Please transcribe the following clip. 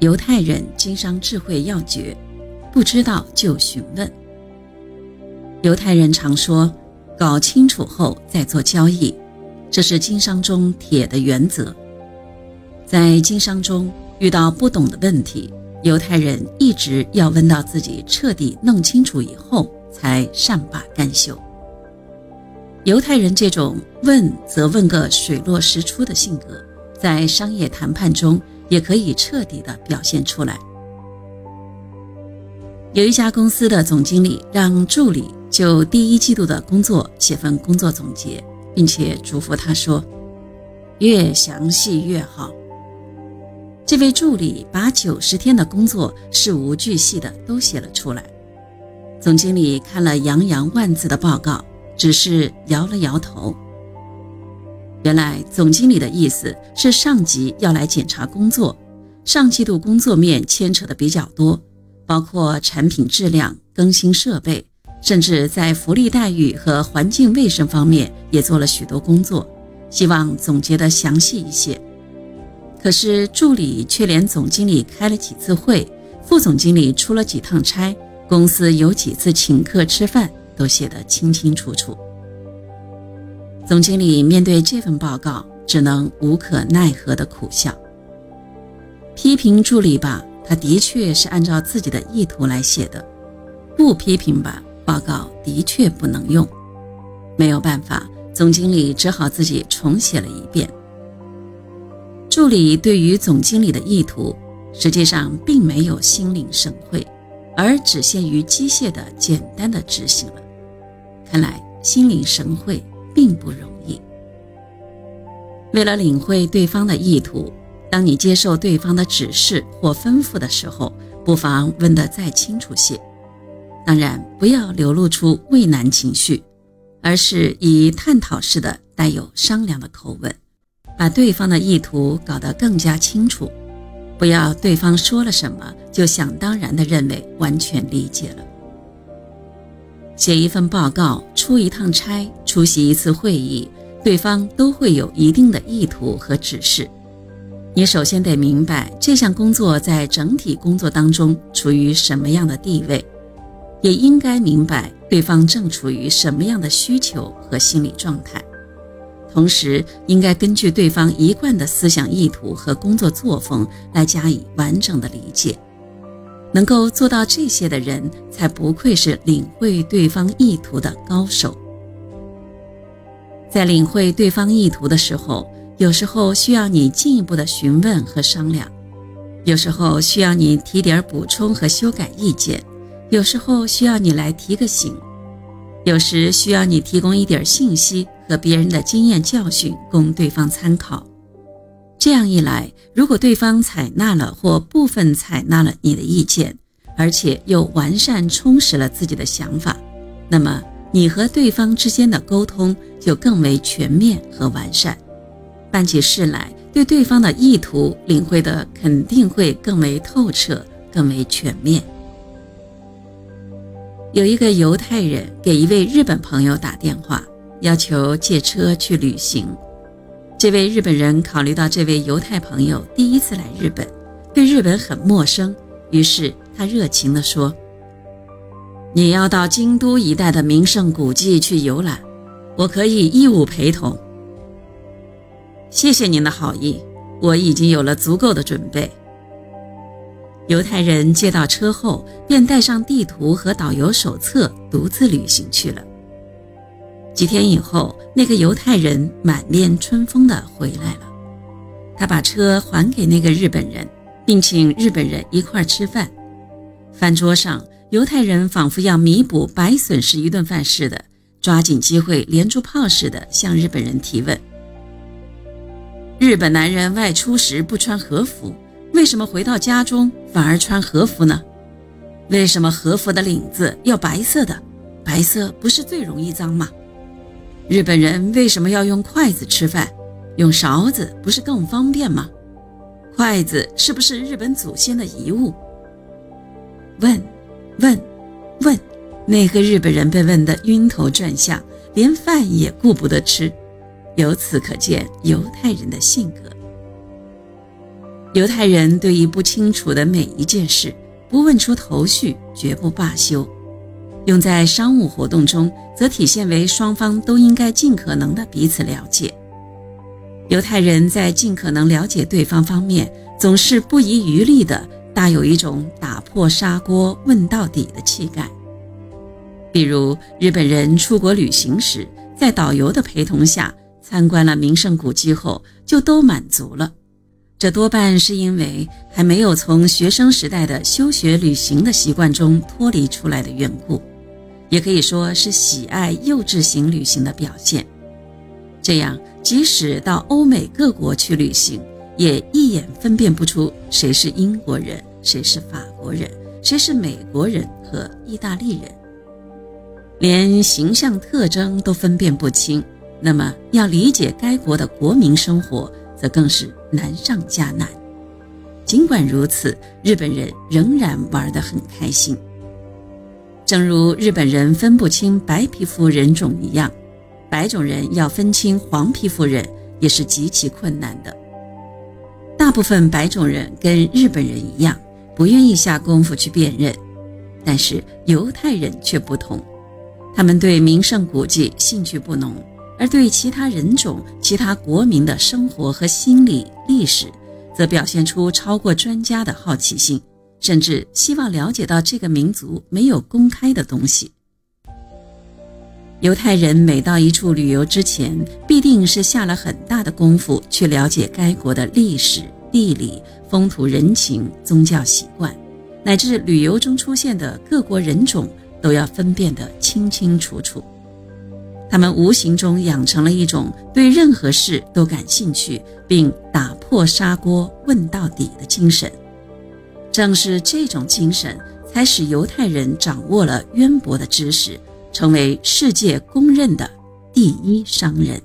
犹太人经商智慧要诀：不知道就询问。犹太人常说：“搞清楚后再做交易”，这是经商中铁的原则。在经商中遇到不懂的问题，犹太人一直要问到自己彻底弄清楚以后，才善罢甘休。犹太人这种问则问个水落石出的性格，在商业谈判中也可以彻底的表现出来。有一家公司的总经理让助理就第一季度的工作写份工作总结，并且嘱咐他说：“越详细越好。”这位助理把九十天的工作事无巨细的都写了出来。总经理看了洋洋万字的报告。只是摇了摇头。原来总经理的意思是，上级要来检查工作，上季度工作面牵扯的比较多，包括产品质量、更新设备，甚至在福利待遇和环境卫生方面也做了许多工作，希望总结的详细一些。可是助理却连总经理开了几次会，副总经理出了几趟差，公司有几次请客吃饭。都写得清清楚楚。总经理面对这份报告，只能无可奈何地苦笑。批评助理吧，他的确是按照自己的意图来写的；不批评吧，报告的确不能用。没有办法，总经理只好自己重写了一遍。助理对于总经理的意图，实际上并没有心领神会，而只限于机械的、简单的执行了。看来心领神会并不容易。为了领会对方的意图，当你接受对方的指示或吩咐的时候，不妨问得再清楚些。当然，不要流露出畏难情绪，而是以探讨式的、带有商量的口吻，把对方的意图搞得更加清楚。不要对方说了什么，就想当然地认为完全理解了。写一份报告、出一趟差、出席一次会议，对方都会有一定的意图和指示。你首先得明白这项工作在整体工作当中处于什么样的地位，也应该明白对方正处于什么样的需求和心理状态。同时，应该根据对方一贯的思想意图和工作作风来加以完整的理解。能够做到这些的人，才不愧是领会对方意图的高手。在领会对方意图的时候，有时候需要你进一步的询问和商量，有时候需要你提点补充和修改意见，有时候需要你来提个醒，有时需要你提供一点信息和别人的经验教训供对方参考。这样一来，如果对方采纳了或部分采纳了你的意见，而且又完善充实了自己的想法，那么你和对方之间的沟通就更为全面和完善。办起事来，对对方的意图领会的肯定会更为透彻、更为全面。有一个犹太人给一位日本朋友打电话，要求借车去旅行。这位日本人考虑到这位犹太朋友第一次来日本，对日本很陌生，于是他热情地说：“你要到京都一带的名胜古迹去游览，我可以义务陪同。谢谢您的好意，我已经有了足够的准备。”犹太人接到车后，便带上地图和导游手册，独自旅行去了。几天以后，那个犹太人满面春风地回来了。他把车还给那个日本人，并请日本人一块儿吃饭。饭桌上，犹太人仿佛要弥补白损失一顿饭似的，抓紧机会连珠炮似的向日本人提问：“日本男人外出时不穿和服，为什么回到家中反而穿和服呢？为什么和服的领子要白色的？白色不是最容易脏吗？”日本人为什么要用筷子吃饭？用勺子不是更方便吗？筷子是不是日本祖先的遗物？问，问，问！那个日本人被问得晕头转向，连饭也顾不得吃。由此可见犹太人的性格。犹太人对于不清楚的每一件事，不问出头绪，绝不罢休。用在商务活动中，则体现为双方都应该尽可能的彼此了解。犹太人在尽可能了解对方方面，总是不遗余力的，大有一种打破砂锅问到底的气概。比如，日本人出国旅行时，在导游的陪同下参观了名胜古迹后，就都满足了。这多半是因为还没有从学生时代的休学旅行的习惯中脱离出来的缘故。也可以说是喜爱幼稚型旅行的表现。这样，即使到欧美各国去旅行，也一眼分辨不出谁是英国人，谁是法国人，谁是美国人和意大利人，连形象特征都分辨不清。那么，要理解该国的国民生活，则更是难上加难。尽管如此，日本人仍然玩得很开心。正如日本人分不清白皮肤人种一样，白种人要分清黄皮肤人也是极其困难的。大部分白种人跟日本人一样，不愿意下功夫去辨认，但是犹太人却不同，他们对名胜古迹兴趣不浓，而对其他人种、其他国民的生活和心理历史，则表现出超过专家的好奇心。甚至希望了解到这个民族没有公开的东西。犹太人每到一处旅游之前，必定是下了很大的功夫去了解该国的历史、地理、风土人情、宗教习惯，乃至旅游中出现的各国人种，都要分辨得清清楚楚。他们无形中养成了一种对任何事都感兴趣，并打破砂锅问到底的精神。正是这种精神，才使犹太人掌握了渊博的知识，成为世界公认的第一商人。